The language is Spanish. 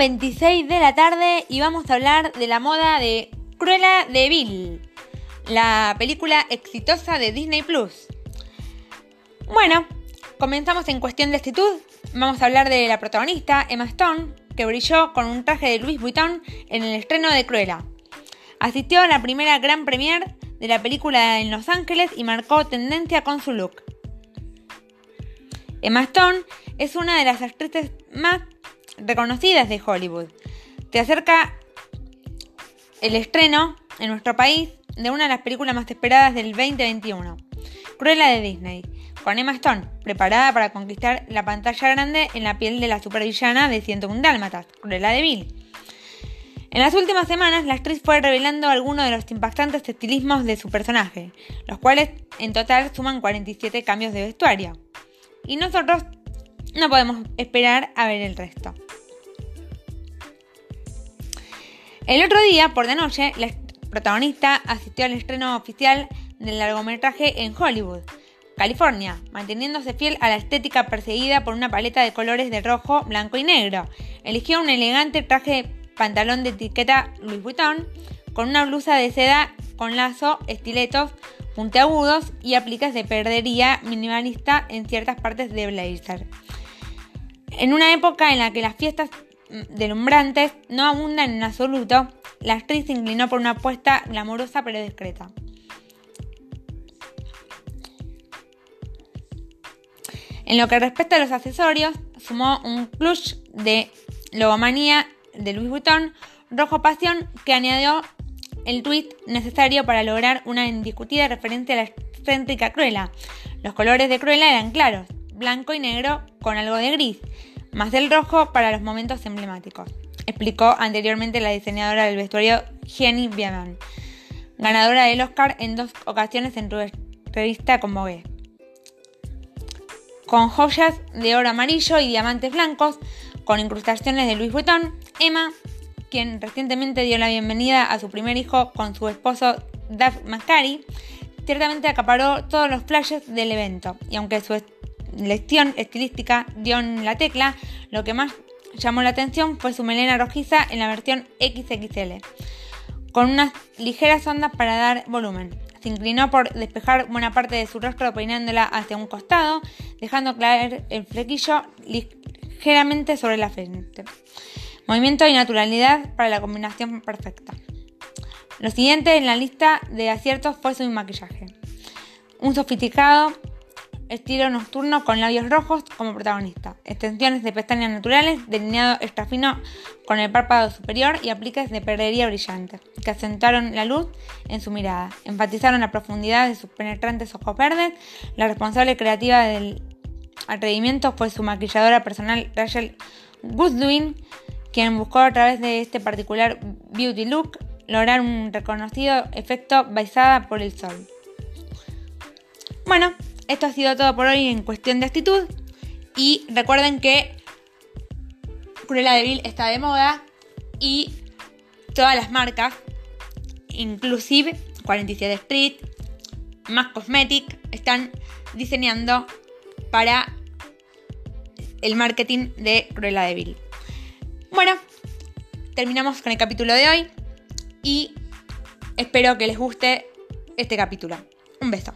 26 de la tarde y vamos a hablar de la moda de Cruella de Vil, la película exitosa de Disney Plus. Bueno, comenzamos en cuestión de actitud. Vamos a hablar de la protagonista, Emma Stone, que brilló con un traje de Louis Vuitton en el estreno de Cruella. Asistió a la primera gran premiere de la película en Los Ángeles y marcó tendencia con su look. Emma Stone es una de las actrices más reconocidas de Hollywood. Se acerca el estreno en nuestro país de una de las películas más esperadas del 2021, Cruella de Disney, con Emma Stone, preparada para conquistar la pantalla grande en la piel de la supervillana de 101 Dálmatas, Cruella de Vil. En las últimas semanas, la actriz fue revelando algunos de los impactantes estilismos de su personaje, los cuales en total suman 47 cambios de vestuario. Y nosotros no podemos esperar a ver el resto. El otro día, por de noche, la protagonista asistió al estreno oficial del largometraje en Hollywood, California, manteniéndose fiel a la estética perseguida por una paleta de colores de rojo, blanco y negro. Eligió un elegante traje pantalón de etiqueta Louis Vuitton con una blusa de seda con lazo, estiletos, puntiagudos y aplicas de perdería minimalista en ciertas partes de blazer. En una época en la que las fiestas delumbrantes no abundan en absoluto, la actriz se inclinó por una apuesta glamurosa pero discreta. En lo que respecta a los accesorios, sumó un plush de logomanía de Louis Vuitton rojo pasión que añadió el tweet necesario para lograr una indiscutida referencia a la excéntrica Cruella. Los colores de Cruella eran claros, blanco y negro con algo de gris, más del rojo para los momentos emblemáticos, explicó anteriormente la diseñadora del vestuario Jenny Bieman, ganadora del Oscar en dos ocasiones en revista con Vogue. Con joyas de oro amarillo y diamantes blancos, con incrustaciones de Louis Vuitton, Emma, quien recientemente dio la bienvenida a su primer hijo con su esposo Duff McCary, ciertamente acaparó todos los flashes del evento, y aunque su lección estilística dio en la tecla, lo que más llamó la atención fue su melena rojiza en la versión XXL, con unas ligeras ondas para dar volumen. Se inclinó por despejar buena parte de su rostro peinándola hacia un costado, dejando caer el flequillo ligeramente sobre la frente. Movimiento y naturalidad para la combinación perfecta. Lo siguiente en la lista de aciertos fue su maquillaje. Un sofisticado estilo nocturno con labios rojos como protagonista, extensiones de pestañas naturales, delineado extra fino con el párpado superior y apliques de perdería brillante, que acentuaron la luz en su mirada, enfatizaron la profundidad de sus penetrantes ojos verdes. La responsable creativa del atrevimiento fue su maquilladora personal Rachel Goodwin, quien buscó a través de este particular beauty look lograr un reconocido efecto baisada por el sol. Bueno, esto ha sido todo por hoy en cuestión de actitud. Y recuerden que Cruella de Vil está de moda y todas las marcas, inclusive 47 Street, más Cosmetic, están diseñando para el marketing de Cruella de Vil. Bueno, terminamos con el capítulo de hoy y espero que les guste este capítulo. Un beso.